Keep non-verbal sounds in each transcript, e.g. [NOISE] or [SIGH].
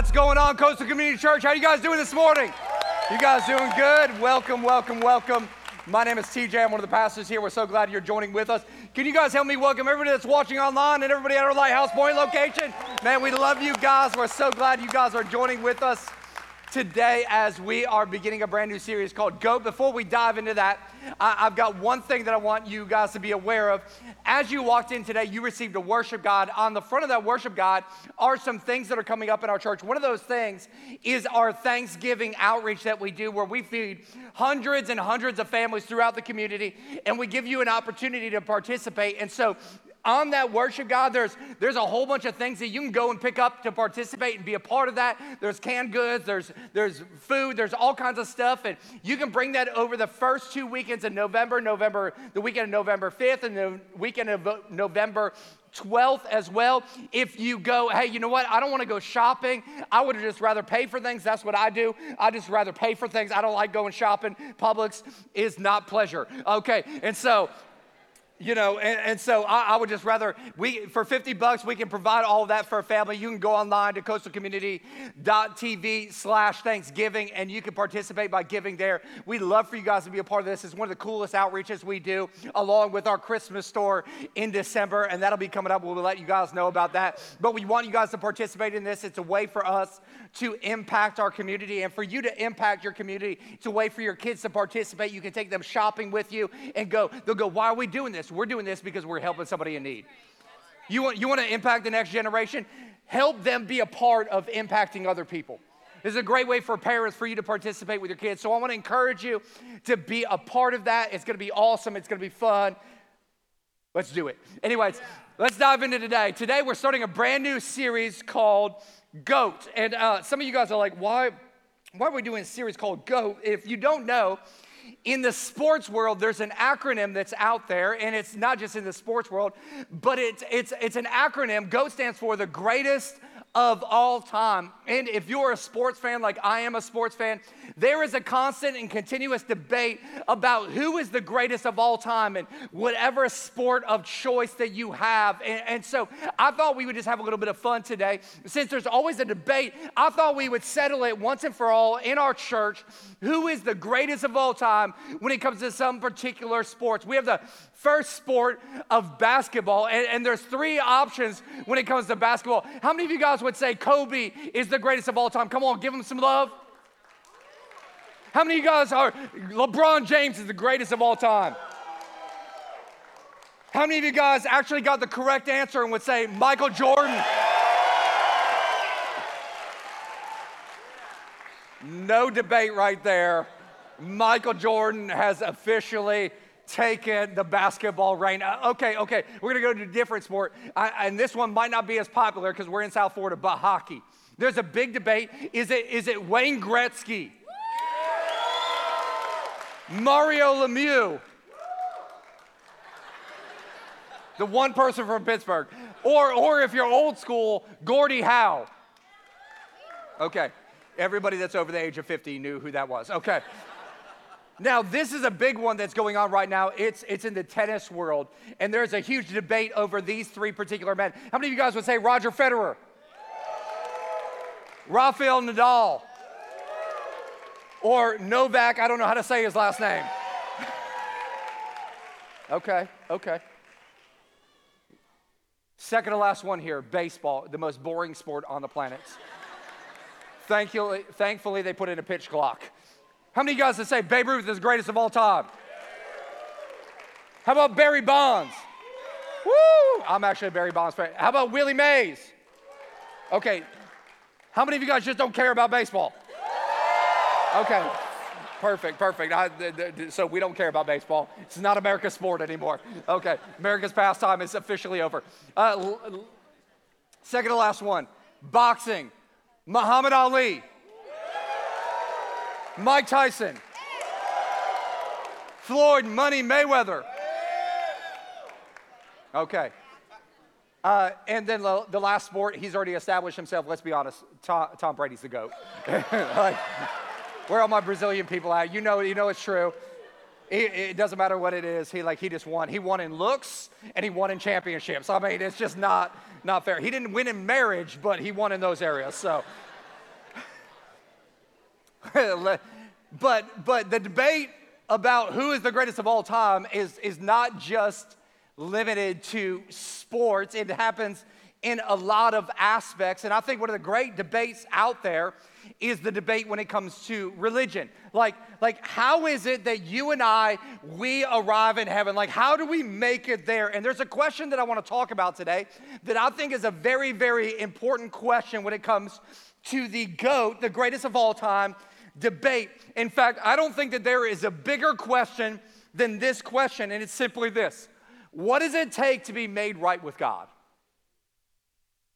What's going on, Coastal Community Church? How you guys doing this morning? You guys doing good? Welcome, welcome, welcome. My name is TJ. I'm one of the pastors here. We're so glad you're joining with us. Can you guys help me welcome everybody that's watching online and everybody at our Lighthouse Point location? Man, we love you guys. We're so glad you guys are joining with us today as we are beginning a brand new series called Go. Before we dive into that, I, have got one thing that I want you guys to be aware of. As you walked in today, you received a worship guide. On the front of that worship guide are some things that are coming up in our church. One of those things is our Thanksgiving outreach that we do, where we feed hundreds and hundreds of families throughout the community, and we give you an opportunity to participate. And so on that worship guide, there's, there's a whole bunch of things that you can go and pick up to participate and be a part of that. There's canned goods, there's, there's food, there's all kinds of stuff. And you can bring that over the first two weekends in November, November, the weekend of November 5th and the weekend of November 12th as well. If you go, hey, you know what? I don't want to go shopping. I would just rather pay for things. That's what I do. I just rather pay for things. I don't like going shopping. Publix is not pleasure. Okay. And so you know, and, and so I, I, would just rather we for 50 bucks we can provide all of that for a family. You can go online to coastalcommunity.tv slash Thanksgiving and you can participate by giving there. We'd love for you guys to be a part of this. It's one of the coolest outreaches we do, along with our Christmas store in December, and that'll be coming up. We'll let you guys know about that. But we want you guys to participate in this. It's a way for us to impact our community and for you to impact your community. It's a way for your kids to participate. You can take them shopping with you and go, they'll go, why are we doing this? We're doing this because we're helping somebody in need. You want, you want to impact the next generation? Help them be a part of impacting other people. This is a great way for parents for you to participate with your kids. So I want to encourage you to be a part of that. It's going to be awesome. It's going to be fun. Let's do it. Anyways, let's dive into today. Today we're starting a brand new series called Goat. And uh, some of you guys are like, why, why are we doing a series called Goat? If you don't know, in the sports world, there's an acronym that's out there, and it's not just in the sports world, but it's, it's, it's an acronym. GOAT stands for the greatest of all time. And if you're a sports fan like I am a sports fan, there is a constant and continuous debate about who is the greatest of all time and whatever sport of choice that you have. And, and, so I thought we would just have a little bit of fun today. Since there's always a debate, I thought we would settle it once and for all in our church who is the greatest of all time when it comes to some particular sports. We have the first sport of basketball, and, and there's three options when it comes to basketball. How many of you guys would say Kobe is the greatest of all time? Come on, give him some love. How many of you guys are LeBron James is the greatest of all time? How many of you guys actually got the correct answer and would say Michael Jordan? No debate right there. Michael Jordan has officially taken the basketball reign. Uh, okay, okay, we're gonna go to a different sport. I, and this one might not be as popular because we're in South Florida, but hockey. There's a big debate. Is it, is it Wayne Gretzky? Mario Lemieux? The one person from Pittsburgh. Or, or if you're old school, Gordie Howe. Okay, everybody that's over the age of 50 knew who that was. Okay. Now, this is a big one that's going on right now. It's, it's in the tennis world, and there's a huge debate over these three particular men. How many of you guys would say Roger Federer? Rafael Nadal? Or Novak, I don't know how to say his last name. [LAUGHS] okay, okay. Second to last one here baseball, the most boring sport on the planet. [LAUGHS] thankfully, thankfully, they put in a pitch clock. How many of you guys would say Babe Ruth is the greatest of all time? How about Barry Bonds? Woo! I'm actually a Barry Bonds fan. How about Willie Mays? Okay. How many of you guys just don't care about baseball? Okay. Perfect, perfect. I, so we don't care about baseball. It's not America's sport anymore. Okay. America's pastime is officially over. Uh, second to last one boxing. Muhammad Ali. Mike Tyson. Floyd Money Mayweather. Okay. Uh, and then the, the, last sport, he's already established himself. Let's be honest, Tom, Tom Brady's the GOAT. [LAUGHS] like, where are my Brazilian people at? You know, you know it's true. It, it, doesn't matter what it is. He like he just won. He won in looks and he won in championships. I mean, it's just not not fair. He didn't win in marriage, but he won in those areas. So [LAUGHS] but, but the debate about who is the greatest of all time is, is not just limited to sports, it happens in a lot of aspects. And I think one of the great debates out there is the debate when it comes to religion. Like, like how is it that you and I, we arrive in heaven? Like, how do we make it there? And there's a question that I want to talk about today that I think is a very, very important question when it comes to the GOAT, the greatest of all time, debate. In fact, I don't think that there is a bigger question than this question, and it's simply this What does it take to be made right with God?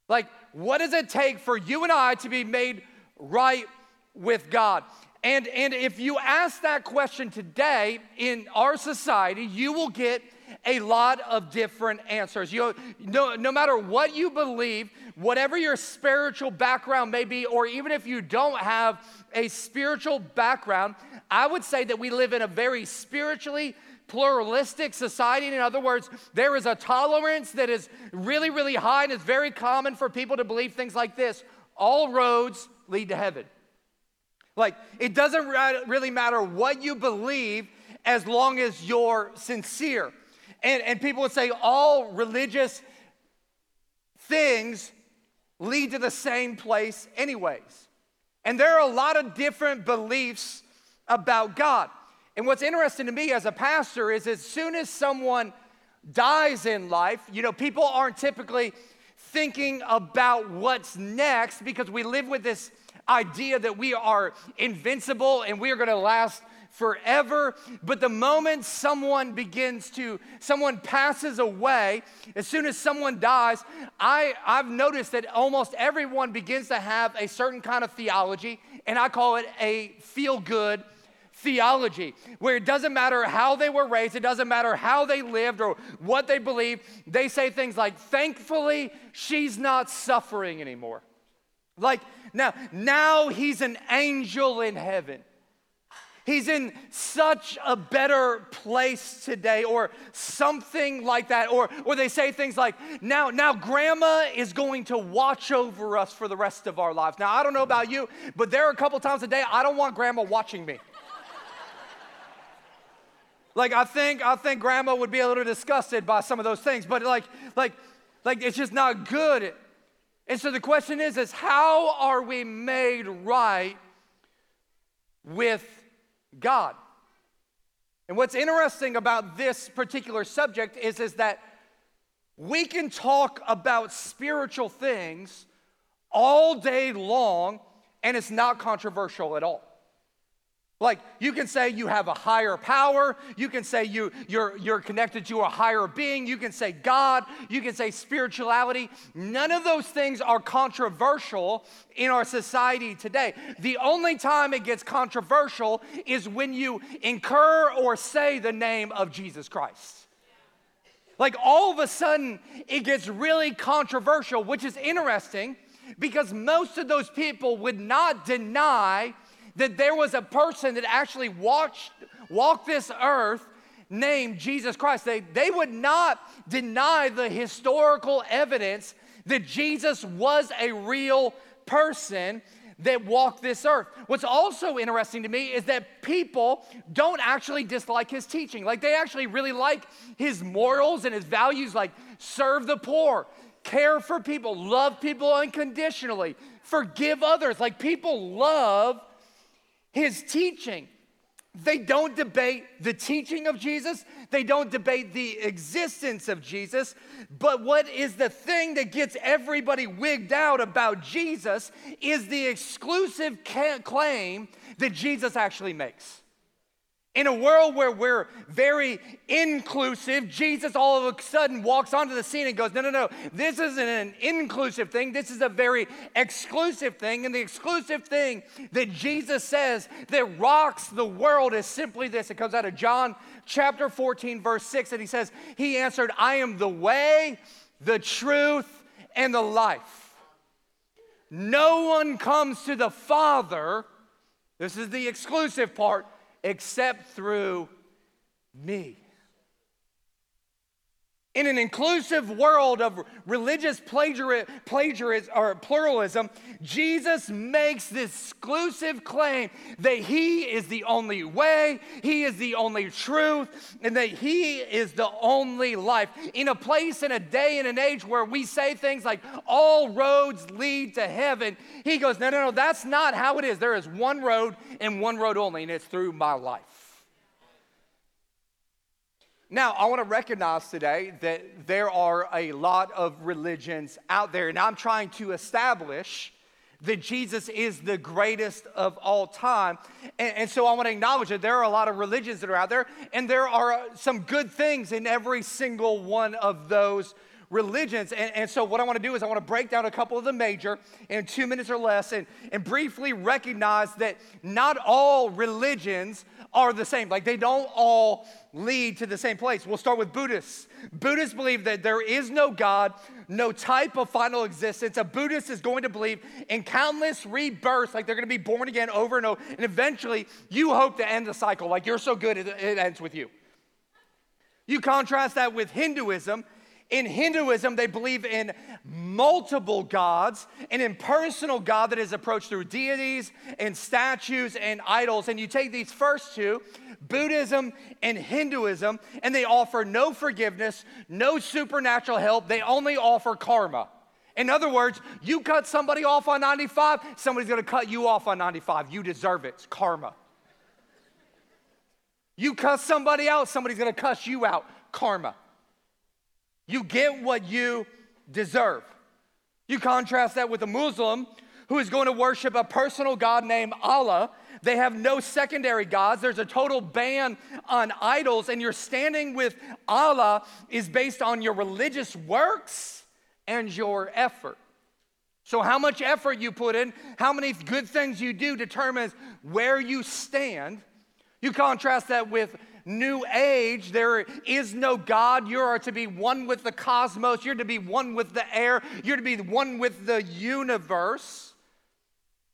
Like, what does it take for you and I to be made right with God? And, and if you ask that question today in our society, you will get a lot of different answers. You, no, no matter what you believe, whatever your spiritual background may be, or even if you don't have a spiritual background, I would say that we live in a very spiritually pluralistic society. In other words, there is a tolerance that is really, really high, and it's very common for people to believe things like this all roads lead to heaven. Like, it doesn't really matter what you believe as long as you're sincere. And, and people would say all religious things lead to the same place, anyways. And there are a lot of different beliefs about God. And what's interesting to me as a pastor is as soon as someone dies in life, you know, people aren't typically thinking about what's next because we live with this idea that we are invincible and we are going to last forever. But the moment someone begins to, someone passes away, as soon as someone dies, I, I've noticed that almost everyone begins to have a certain kind of theology, and I call it a feel good theology, where it doesn't matter how they were raised, it doesn't matter how they lived or what they believe. They say things like, thankfully, she's not suffering anymore. Like, now, now he's an angel in heaven. He's in such a better place today, or something like that. Or, or they say things like, now, now grandma is going to watch over us for the rest of our lives. Now, I don't know about you, but there are a couple times a day I don't want grandma watching me. Like I think I think grandma would be a little disgusted by some of those things, but like like like it's just not good. And so the question is is how are we made right with God? And what's interesting about this particular subject is is that we can talk about spiritual things all day long and it's not controversial at all. Like you can say you have a higher power, you can say you, you're, you're connected to a higher being, you can say God, you can say spirituality. None of those things are controversial in our society today. The only time it gets controversial is when you incur or say the name of Jesus Christ. Like all of a sudden, it gets really controversial, which is interesting because most of those people would not deny that there was a person that actually watched, walked this earth named Jesus Christ. They, they would not deny the historical evidence that Jesus was a real person that walked this earth. What's also interesting to me is that people don't actually dislike his teaching. Like they actually really like his morals and his values, like serve the poor, care for people, love people unconditionally, forgive others. Like people love his teaching. They don't debate the teaching of Jesus, they don't debate the existence of Jesus. But what is the thing that gets everybody wigged out about Jesus is the exclusive claim that Jesus actually makes. In a world where we're very inclusive, Jesus all of a sudden walks onto the scene and goes, No, no, no, this isn't an inclusive thing. This is a very exclusive thing. And the exclusive thing that Jesus says that rocks the world is simply this it comes out of John chapter 14, verse 6. And he says, He answered, I am the way, the truth, and the life. No one comes to the Father, this is the exclusive part except through me. In an inclusive world of religious plagiarism or pluralism, Jesus makes this exclusive claim that he is the only way, he is the only truth, and that he is the only life. In a place, in a day, in an age where we say things like, all roads lead to heaven, he goes, no, no, no, that's not how it is. There is one road and one road only, and it's through my life. Now, I want to recognize today that there are a lot of religions out there, and I'm trying to establish that Jesus is the greatest of all time. And, and, so I want to acknowledge that there are a lot of religions that are out there, and there are some good things in every single one of those religions. And, and so, what I want to do is, I want to break down a couple of the major in two minutes or less and, and briefly recognize that not all religions are the same. Like, they don't all lead to the same place. We'll start with Buddhists. Buddhists believe that there is no God, no type of final existence. A Buddhist is going to believe in countless rebirths, like they're going to be born again over and over. And eventually, you hope to end the cycle. Like, you're so good, it, it ends with you. You contrast that with Hinduism, in Hinduism, they believe in multiple gods, an impersonal God that is approached through deities and statues and idols. And you take these first two, Buddhism and Hinduism, and they offer no forgiveness, no supernatural help. They only offer karma. In other words, you cut somebody off on 95, somebody's gonna cut you off on 95. You deserve it. It's karma. You cuss somebody out, somebody's gonna cuss you out. Karma. You get what you deserve. You contrast that with a Muslim who is going to worship a personal God named Allah. They have no secondary gods. There's a total ban on idols, and your standing with Allah is based on your religious works and your effort. So, how much effort you put in, how many good things you do determines where you stand. You contrast that with new age, there is no God. You are to be one with the cosmos. You're to be one with the air. You're to be one with the universe.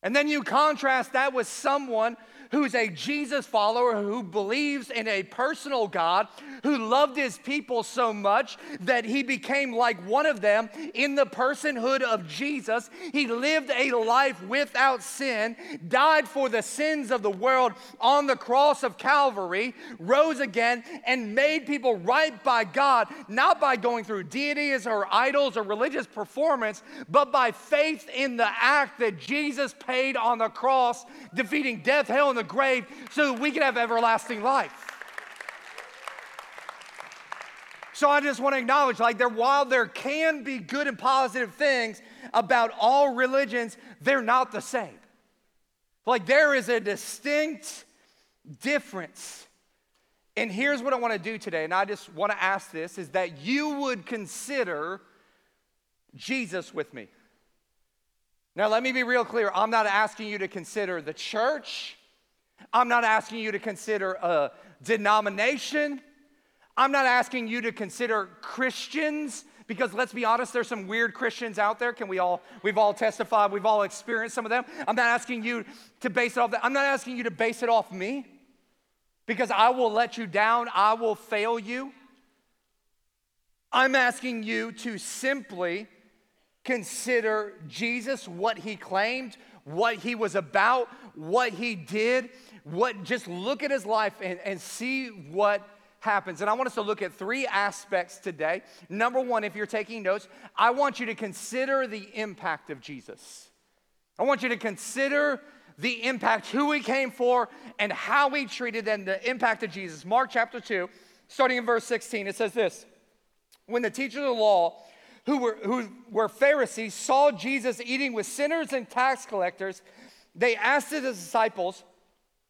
And then you contrast that with someone who's a Jesus follower who believes in a personal God who loved his people so much that he became like one of them in the personhood of Jesus. He lived a life without sin, died for the sins of the world on the cross of Calvary, rose again, and made people right by God, not by going through deities or idols or religious performance, but by faith in the act that Jesus paid on the cross, defeating death, hell, and the grave so that we can have everlasting life. So I just want to acknowledge like there while there can be good and positive things about all religions, they're not the same. Like there is a distinct difference. And here's what I want to do today, and I just want to ask this is that you would consider Jesus with me. Now, let me be real clear. I'm not asking you to consider the church. I'm not asking you to consider a denomination. I'm not asking you to consider Christians because let's be honest, there's some weird Christians out there. Can we all, we've all testified, we've all experienced some of them. I'm not asking you to base it off that. I'm not asking you to base it off me because I will let you down, I will fail you. I'm asking you to simply consider Jesus, what he claimed, what he was about, what he did, what just look at his life and, and see what happens. And I want us to look at three aspects today. Number one, if you're taking notes, I want you to consider the impact of Jesus. I want you to consider the impact, who he came for, and how he treated them, the impact of Jesus. Mark chapter 2, starting in verse 16, it says this When the teachers of the law, who were, who were Pharisees, saw Jesus eating with sinners and tax collectors, they asked his disciples,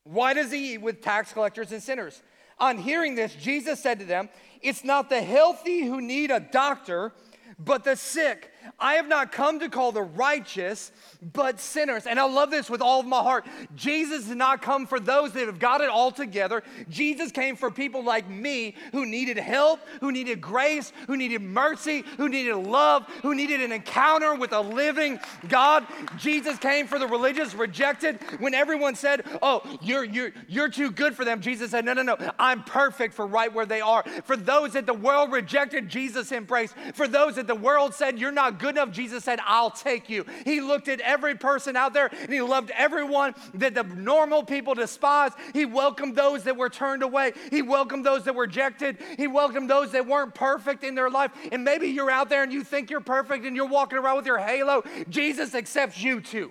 Why does he eat with tax collectors and sinners? On hearing this, Jesus said to them, It's not the healthy who need a doctor, but the sick. I have not come to call the righteous, but sinners. And I love this with all of my heart. Jesus did not come for those that have got it all together. Jesus came for people like me who needed help, who needed grace, who needed mercy, who needed love, who needed an encounter with a living God. Jesus came for the religious, rejected. When everyone said, Oh, you're, you're, you're too good for them, Jesus said, No, no, no, I'm perfect for right where they are. For those that the world rejected, Jesus embraced. For those that the world said, You're not good enough, Jesus said, I'll take you. He looked at every person out there and he loved everyone that the normal people despised. He welcomed those that were turned away. He welcomed those that were rejected. He welcomed those that weren't perfect in their life. And maybe you're out there and you think you're perfect and you're walking around with your halo. Jesus accepts you too.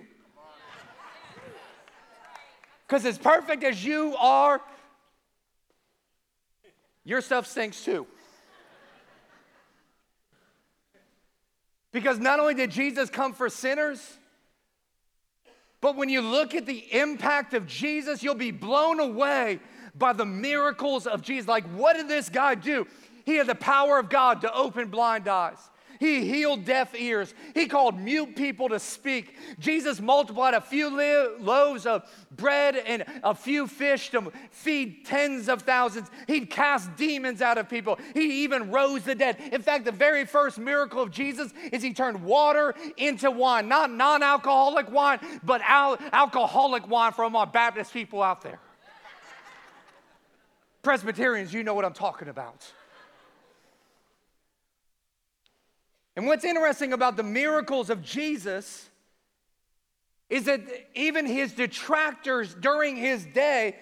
Because as perfect as you are, your stuff stinks too. Because not only did Jesus come for sinners, but when you look at the impact of Jesus, you'll be blown away by the miracles of Jesus. Like, what did this guy do? He had the power of God to open blind eyes. He healed deaf ears. He called mute people to speak. Jesus multiplied a few loaves of bread and a few fish to feed tens of thousands. He'd cast demons out of people. He even rose the dead. In fact, the very first miracle of Jesus is he turned water into wine, not non alcoholic wine, but al- alcoholic wine all my Baptist people out there. Presbyterians, you know what I'm talking about. And what's interesting about the miracles of Jesus is that even his detractors during his day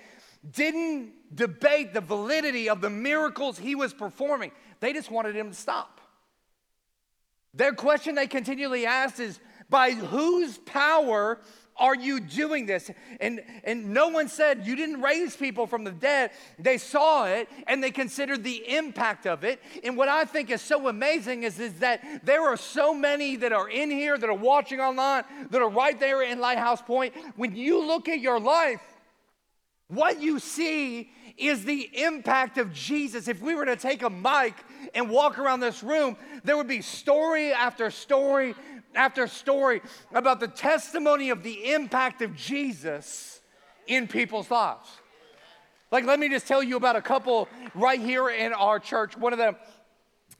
didn't debate the validity of the miracles he was performing. They just wanted him to stop. Their question they continually asked is by whose power are you doing this? And, and no one said you didn't raise people from the dead. They saw it and they considered the impact of it. And what I think is so amazing is, is that there are so many that are in here, that are watching online, that are right there in Lighthouse Point. When you look at your life, what you see is the impact of Jesus. If we were to take a mic and walk around this room, there would be story after story after story about the testimony of the impact of Jesus in people's lives. Like, let me just tell you about a couple right here in our church. One of them,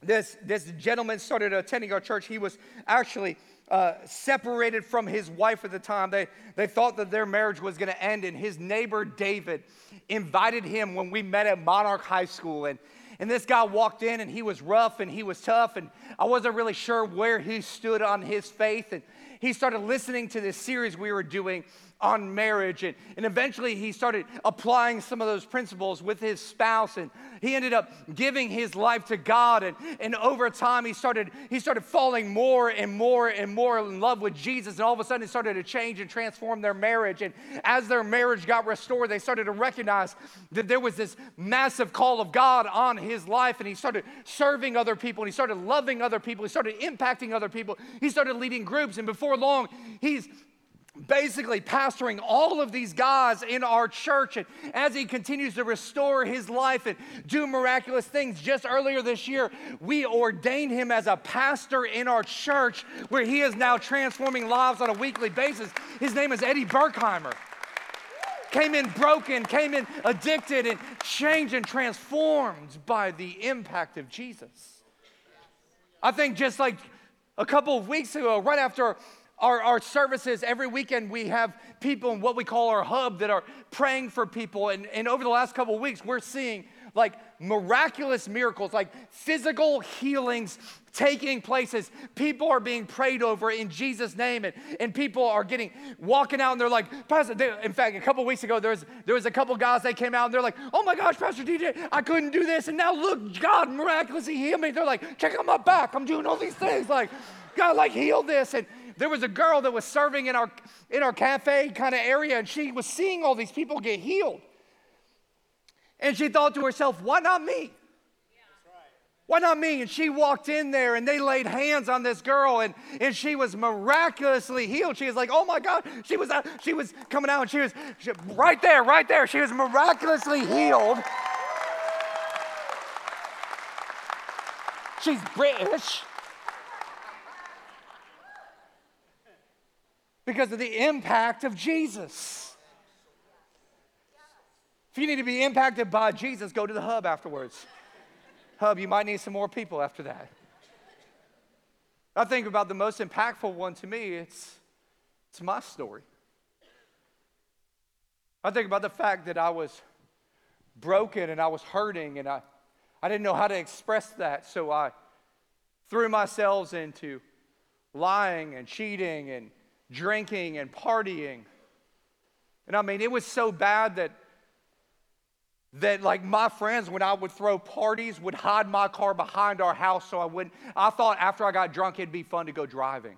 this, this gentleman started attending our church. He was actually uh, separated from his wife at the time. They, they thought that their marriage was going to end, and his neighbor David invited him when we met at Monarch High School. And and this guy walked in and he was rough and he was tough, and I wasn't really sure where he stood on his faith. And he started listening to this series we were doing on marriage. And, and eventually he started applying some of those principles with his spouse. And he ended up giving his life to God. And, and over time, he started, he started falling more and more and more in love with Jesus. And all of a sudden, it started to change and transform their marriage. And as their marriage got restored, they started to recognize that there was this massive call of God on his life. And he started serving other people. And he started loving other people. He started impacting other people. He started leading groups. And before long, he's basically pastoring all of these guys in our church. And as he continues to restore his life and do miraculous things, just earlier this year, we ordained him as a pastor in our church where he is now transforming lives on a weekly basis. His name is Eddie Berkheimer. Came in broken, came in addicted, and changed and transformed by the impact of Jesus. I think just like a couple of weeks ago, right after our, our services, every weekend we have people in what we call our hub that are praying for people. And, and over the last couple of weeks, we're seeing like miraculous miracles, like physical healings taking places. People are being prayed over in Jesus' name, and, and people are getting walking out and they're like, Pastor, they, in fact, a couple weeks ago, there was, there was a couple guys that came out and they're like, Oh my gosh, Pastor TJ, I couldn't do this, and now look, God miraculously healed me. They're like, Check out my back, I'm doing all these things. Like, God, like, heal this. And there was a girl that was serving in our, in our cafe kind of area, and she was seeing all these people get healed. And she thought to herself, why not me? Why not me? And she walked in there and they laid hands on this girl and, and she was miraculously healed. She was like, oh my God. She was, uh, she was coming out and she was she, right there, right there. She was miraculously healed. She's British. Because of the impact of Jesus. If you need to be impacted by Jesus, go to the hub afterwards. Hub, you might need some more people after that. I think about the most impactful one to me, it's, it's my story. I think about the fact that I was broken and I was hurting and I, I didn't know how to express that, so I threw myself into lying and cheating and drinking and partying. And I mean, it was so bad that that like my friends when i would throw parties would hide my car behind our house so i wouldn't i thought after i got drunk it'd be fun to go driving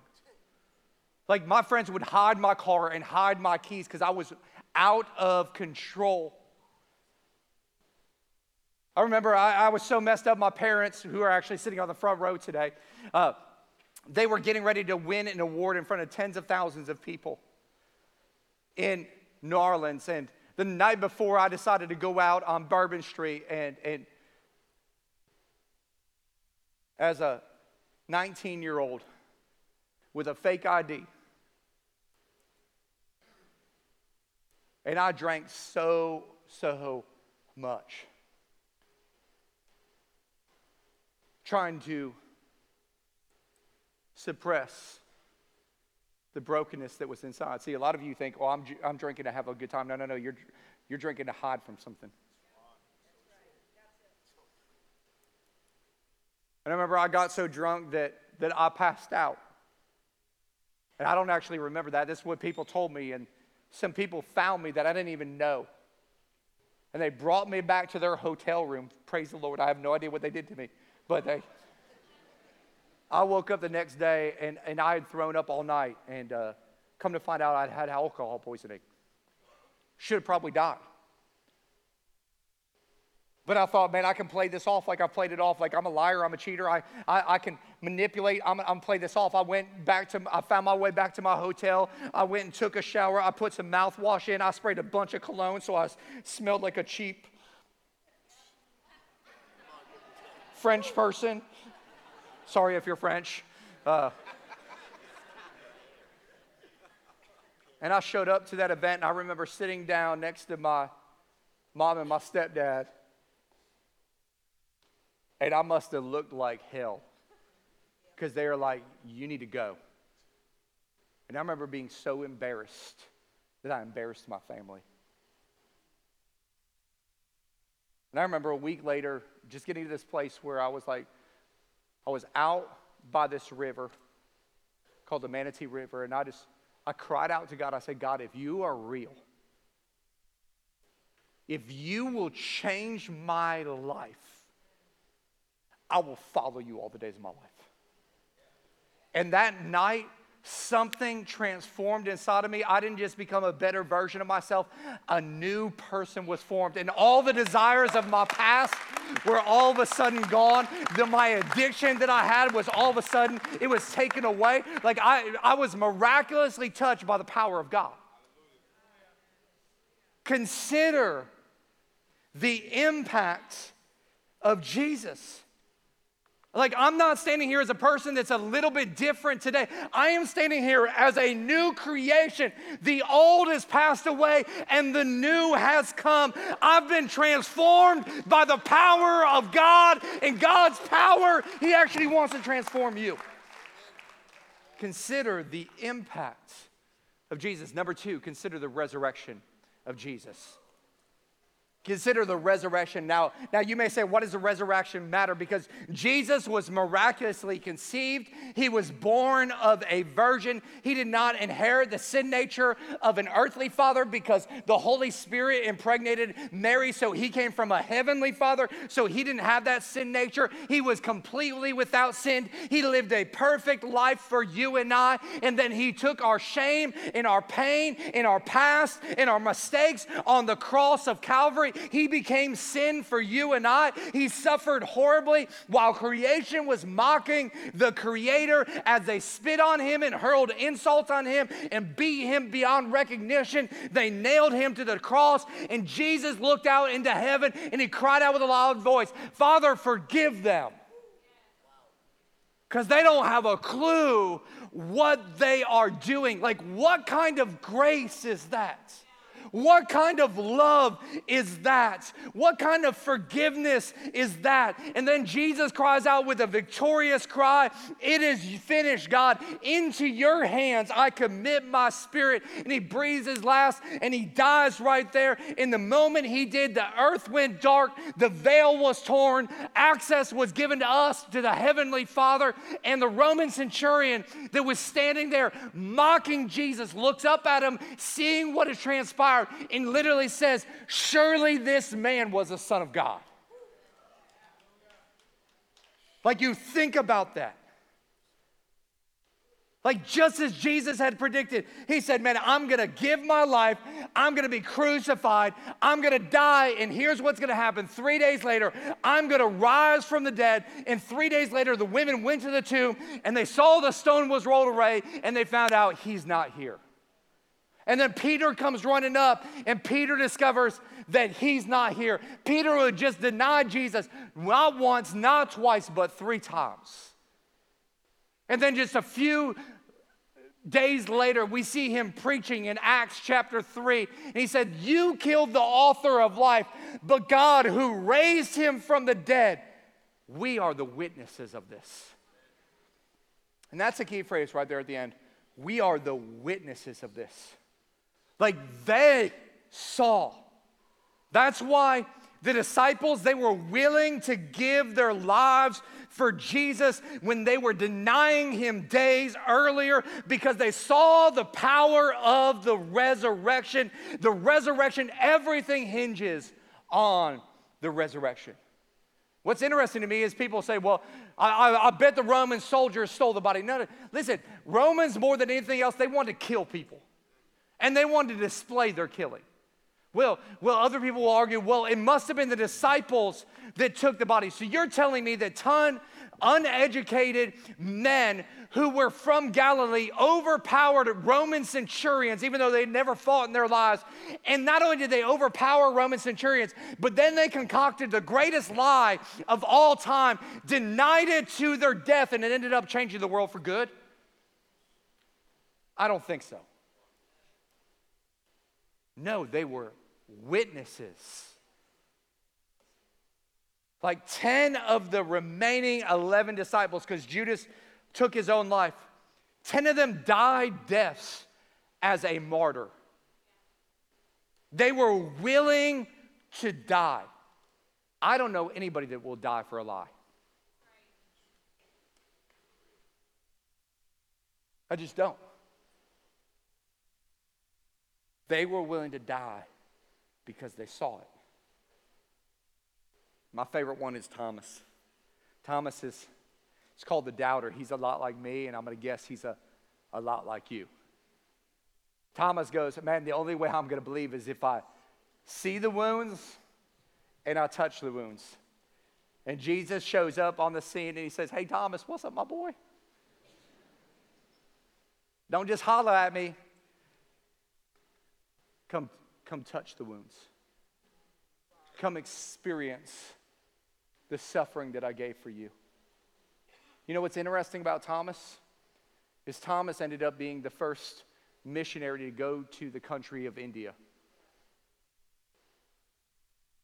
like my friends would hide my car and hide my keys because i was out of control i remember I, I, was so messed up my parents who are actually sitting on the front row today uh, they were getting ready to win an award in front of tens of thousands of people in new orleans and the night before I decided to go out on Bourbon Street and, and as a 19 year old with a fake ID. And I drank so, so much. Trying to suppress the brokenness that was inside. See, a lot of you think, oh, I'm, I'm drinking to have a good time. No, no, no, you're, you're drinking to hide from something. And I remember I got so drunk that, that I passed out. And I don't actually remember that. This is what people told me. And some people found me that I didn't even know. And they brought me back to their hotel room. Praise the Lord. I have no idea what they did to me. But they, I woke up the next day and, and I had thrown up all night and uh, come to find out I'd had alcohol poisoning. Should have probably died. But I thought, man, I can play this off like I played it off. Like I'm a liar, I'm a cheater. I, I, I can manipulate. I'm, I'm play this off. I went back to, I found my way back to my hotel. I went and took a shower. I put some mouthwash in. I sprayed a bunch of cologne so I smelled like a cheap French person. Sorry if you're French. Uh, and I showed up to that event, and I remember sitting down next to my mom and my stepdad. And I must have looked like hell because they were like, You need to go. And I remember being so embarrassed that I embarrassed my family. And I remember a week later just getting to this place where I was like, I was out by this river called the Manatee River, and I just I cried out to God. I said, God, if you are real, if you will change my life, I will follow you all the days of my life. And that night, something transformed inside of me. I didn't just become a better version of myself, a new person was formed. And all the desires of my past were all of a sudden gone. The, my addiction that I had was all of a sudden, it was taken away. Like I, I was miraculously touched by the power of God. Consider the impact of Jesus. Like, I'm not standing here as a person that's a little bit different today. I am standing here as a new creation. The old has passed away and the new has come. I've been transformed by the power of God, and God's power, He actually wants to transform you. Consider the impact of Jesus. Number two, consider the resurrection of Jesus. Consider the resurrection. Now, now you may say, what does the resurrection matter? Because Jesus was miraculously conceived. He was born of a virgin. He did not inherit the sin nature of an earthly father because the Holy Spirit impregnated Mary. So he came from a heavenly father. So he didn't have that sin nature. He was completely without sin. He lived a perfect life for you and I. And then he took our shame and our pain and our past and our mistakes on the cross of Calvary he became sin for you and I. He suffered horribly while creation was mocking the Creator as they spit on him and hurled insults on him and beat him beyond recognition. They nailed him to the cross, and Jesus looked out into heaven and he cried out with a loud voice, Father, forgive them because they don't have a clue what they are doing. Like, what kind of grace is that? What kind of love is that? What kind of forgiveness is that? And then Jesus cries out with a victorious cry It is finished, God. Into your hands I commit my spirit. And he breathes his last and he dies right there. In the moment he did, the earth went dark, the veil was torn, access was given to us, to the heavenly Father. And the Roman centurion that was standing there mocking Jesus looks up at him, seeing what has transpired and literally says, Surely this man was a son of God. Like you think about that. Like just as Jesus had predicted, he said, Man, I'm gonna give my life, I'm gonna be crucified, I'm gonna die, and here's what's gonna happen. Three days later, I'm gonna rise from the dead. And three days later, the women went to the tomb and they saw the stone was rolled away and they found out he's not here. And then Peter comes running up, and Peter discovers that he's not here. Peter would just deny Jesus not once, not twice, but three times. And then just a few days later, we see him preaching in Acts chapter 3. And he said, You killed the author of life, but God, who raised him from the dead, we are the witnesses of this. And that's a key phrase right there at the end. We are the witnesses of this. Like they saw. That's why the disciples, they were willing to give their lives for Jesus when they were denying him days earlier because they saw the power of the resurrection. The resurrection, everything hinges on the resurrection. What's interesting to me is people say, well, I, I, I bet the Roman soldiers stole the body. No, no, listen, Romans, more than anything else, they wanted to kill people and they wanted to display their killing. Well, well, other people will argue, well, it must have been the disciples that took the body. So you're telling me that ton uneducated men who were from Galilee overpowered Roman centurions, even though they'd never fought in their lives. And not only did they overpower Roman centurions, but then they concocted the greatest lie of all time, denied it to their death, and it ended up changing the world for good? I don't think so. No, they were witnesses. Like 10 of the remaining 11 disciples, because Judas took his own life, 10 of them died deaths as a martyr. They were willing to die. I don't know anybody that will die for a lie. I just don't. They were willing to die because they saw it. My favorite one is Thomas. Thomas is it's called the doubter. He's a lot like me, and I'm going to guess he's a, a lot like you. Thomas goes, Man, the only way I'm going to believe is if I see the wounds and I touch the wounds. And Jesus shows up on the scene and he says, Hey, Thomas, what's up, my boy? Don't just holler at me. Come, come touch the wounds. Come experience the suffering that I gave for you. You know what's interesting about Thomas? Is Thomas ended up being the first missionary to go to the country of India.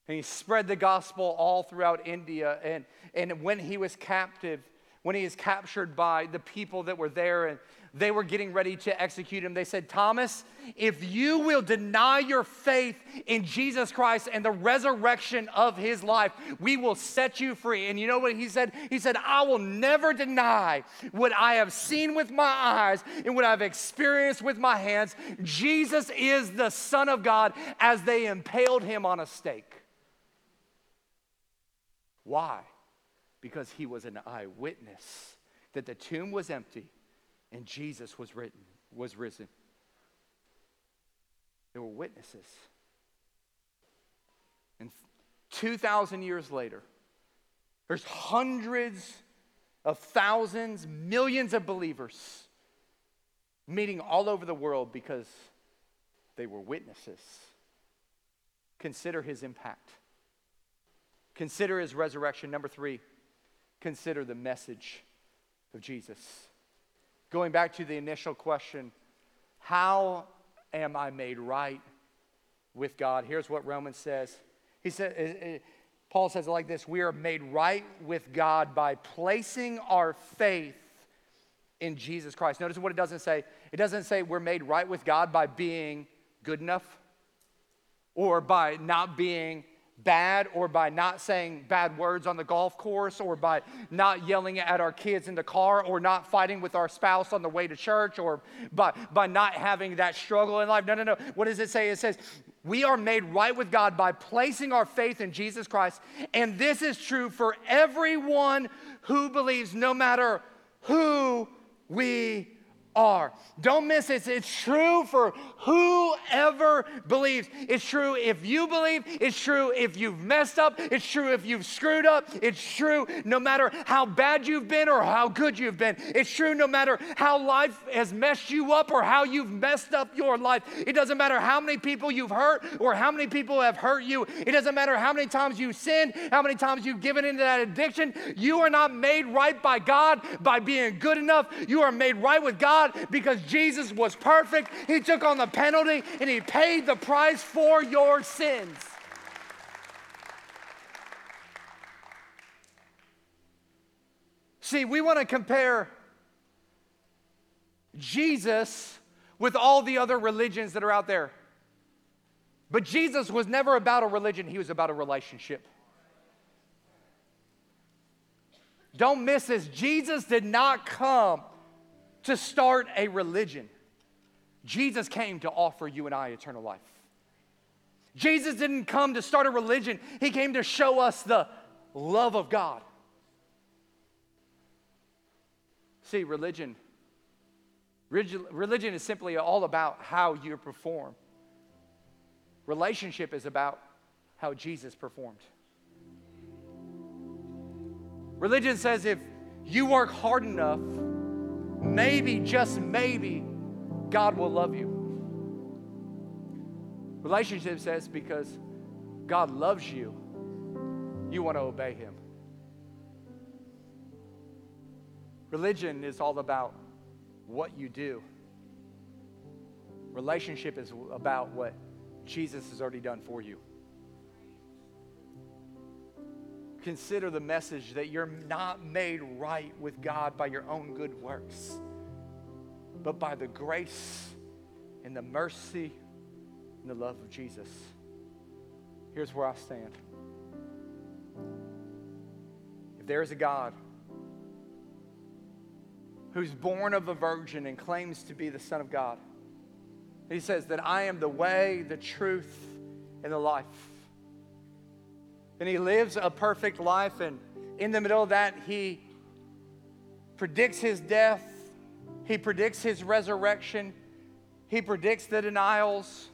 And he spread the gospel all throughout India. And, and when he was captive, when he is captured by the people that were there and they were getting ready to execute him, they said, Thomas, if you will deny your faith in Jesus Christ and the resurrection of his life, we will set you free. And you know what he said? He said, I will never deny what I have seen with my eyes and what I've experienced with my hands. Jesus is the Son of God as they impaled him on a stake. Why? Because he was an eyewitness that the tomb was empty and Jesus was written, was risen. They were witnesses. And 2,000 years later, there's hundreds of thousands, millions of believers meeting all over the world because they were witnesses. Consider his impact. Consider his resurrection. Number three, consider the message of Jesus. Going back to the initial question, how am I made right with God? Here's what Romans says. He said, uh, uh, Paul says it like this We are made right with God by placing our faith in Jesus Christ. Notice what it doesn't say. It doesn't say we're made right with God by being good enough or by not being bad or by not saying bad words on the golf course or by not yelling at our kids in the car or not fighting with our spouse on the way to church or by, by not having that struggle in life. No, no, no. What does it say? It says, we are made right with God by placing our faith in Jesus Christ. And this is true for everyone who believes, no matter who we are. Don't miss it. It's true for whoever believes. It's true if you believe. It's true if you've messed up. It's true if you've screwed up. It's true no matter how bad you've been or how good you've been. It's true no matter how life has messed you up or how you've messed up your life. It doesn't matter how many people you've hurt or how many people have hurt you. It doesn't matter how many times you've sinned, how many times you've given into that addiction. You are not made right by God by being good enough. You are made right with God because Jesus was perfect. He took on the penalty and he paid the price for your sins. See, we want to compare Jesus with all the other religions that are out there. But Jesus was never about a religion, he was about a relationship. Don't miss this. Jesus did not come to start a religion. Jesus came to offer you and I eternal life. Jesus didn't come to start a religion, He came to show us the love of God. See, religion, religion is simply all about how you perform. Relationship is about how Jesus performed. Religion says if you work hard enough, maybe, just maybe, God will love you. Relationship says because God loves you, you want to obey Him. Religion is all about what you do. Relationship is about what Jesus has already done for you. Consider the message that you're not made right with God by your own good works, but by the grace and the mercy and the love of Jesus. Here's where I stand. If there is a God who's born of a virgin and claims to be the Son of God, he says that I am the way, the truth, and the life. And he lives a perfect life, and in the middle of that, he predicts his death, he predicts his resurrection, he predicts the denials,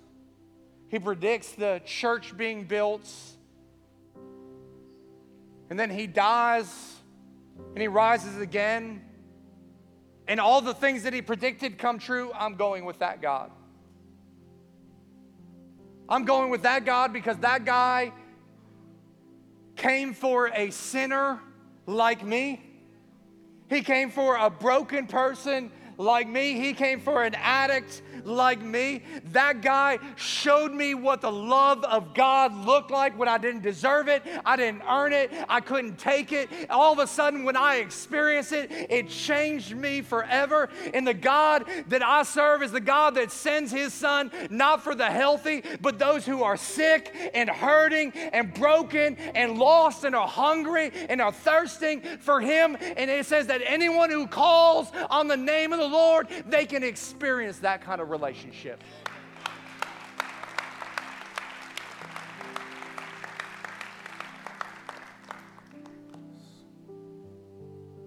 he predicts the church being built. And then he dies and he rises again. And all the things that he predicted come true. I'm going with that God. I'm going with that God because that guy came for a sinner like me. He came for a broken person like me. He came for an addict like me. That guy showed me what the love of God looked like when I didn't deserve it. I didn't earn it. I couldn't take it. All of a sudden, when I experienced it, it changed me forever. And the God that I serve is the God that sends his son not for the healthy, but those who are sick and hurting and broken and lost and are hungry and are thirsting for him. And it says that anyone who calls on the name of the Lord, they can experience that kind of relationship.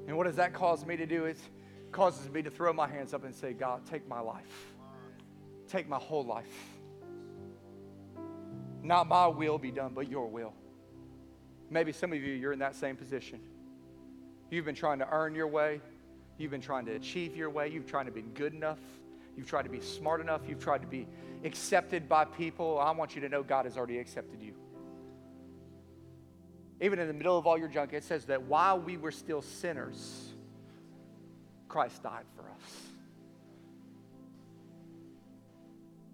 And what does that cause me to do? It causes me to throw my hands up and say, God, take my life. Take my whole life. Not my will be done, but your will. Maybe some of you, you're in that same position. You've been trying to earn your way. You've been trying to achieve your way. You've tried to be good enough. You've tried to be smart enough. You've tried to be accepted by people. I want you to know God has already accepted you. Even in the middle of all your junk, it says that while we were still sinners, Christ died for us.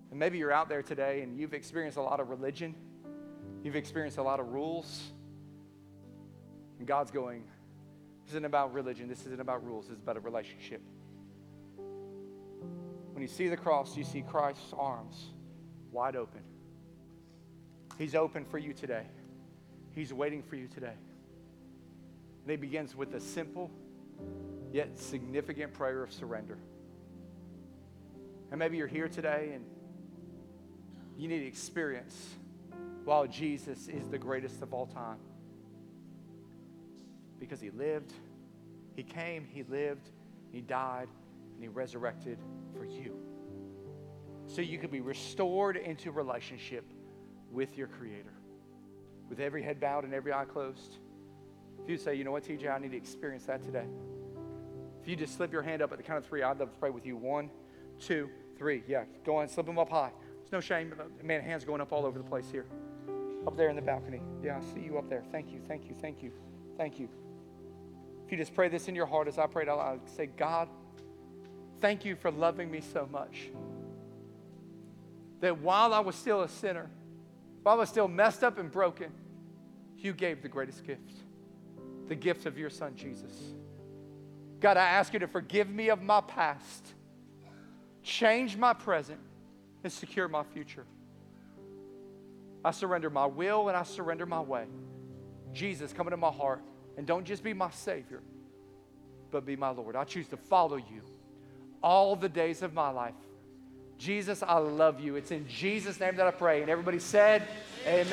And maybe you're out there today and you've experienced a lot of religion, you've experienced a lot of rules. And God's going, this isn't about religion, this isn't about rules, this is about a relationship. When you see the cross, you see Christ's arms wide open. He's open for you today. He's waiting for you today. And he begins with a simple yet significant prayer of surrender. And maybe you're here today and you need to experience while Jesus is the greatest of all time. Because he lived, he came, he lived, he died, and he resurrected for you. So you could be restored into relationship with your Creator. With every head bowed and every eye closed. If you say, you know what, TJ, I need to experience that today. If you just slip your hand up at the count of three, I'd love to pray with you. One, two, three. Yeah, go on, slip them up high. There's no shame. Man, hands going up all over the place here. Up there in the balcony. Yeah, I see you up there. Thank you, thank you, thank you, thank you. You just pray this in your heart as I prayed out loud, say, God, thank you for loving me so much. That while I was still a sinner, while I was still messed up and broken, you gave the greatest gift the gift of your son, Jesus. God, I ask you to forgive me of my past, change my present, and secure my future. I surrender my will and I surrender my way. Jesus, come into my heart and don't just be my Savior, but be my Lord. I choose to follow you all the days of my life. Jesus, I love you. It's in Jesus' name that I pray. And everybody said, Amen.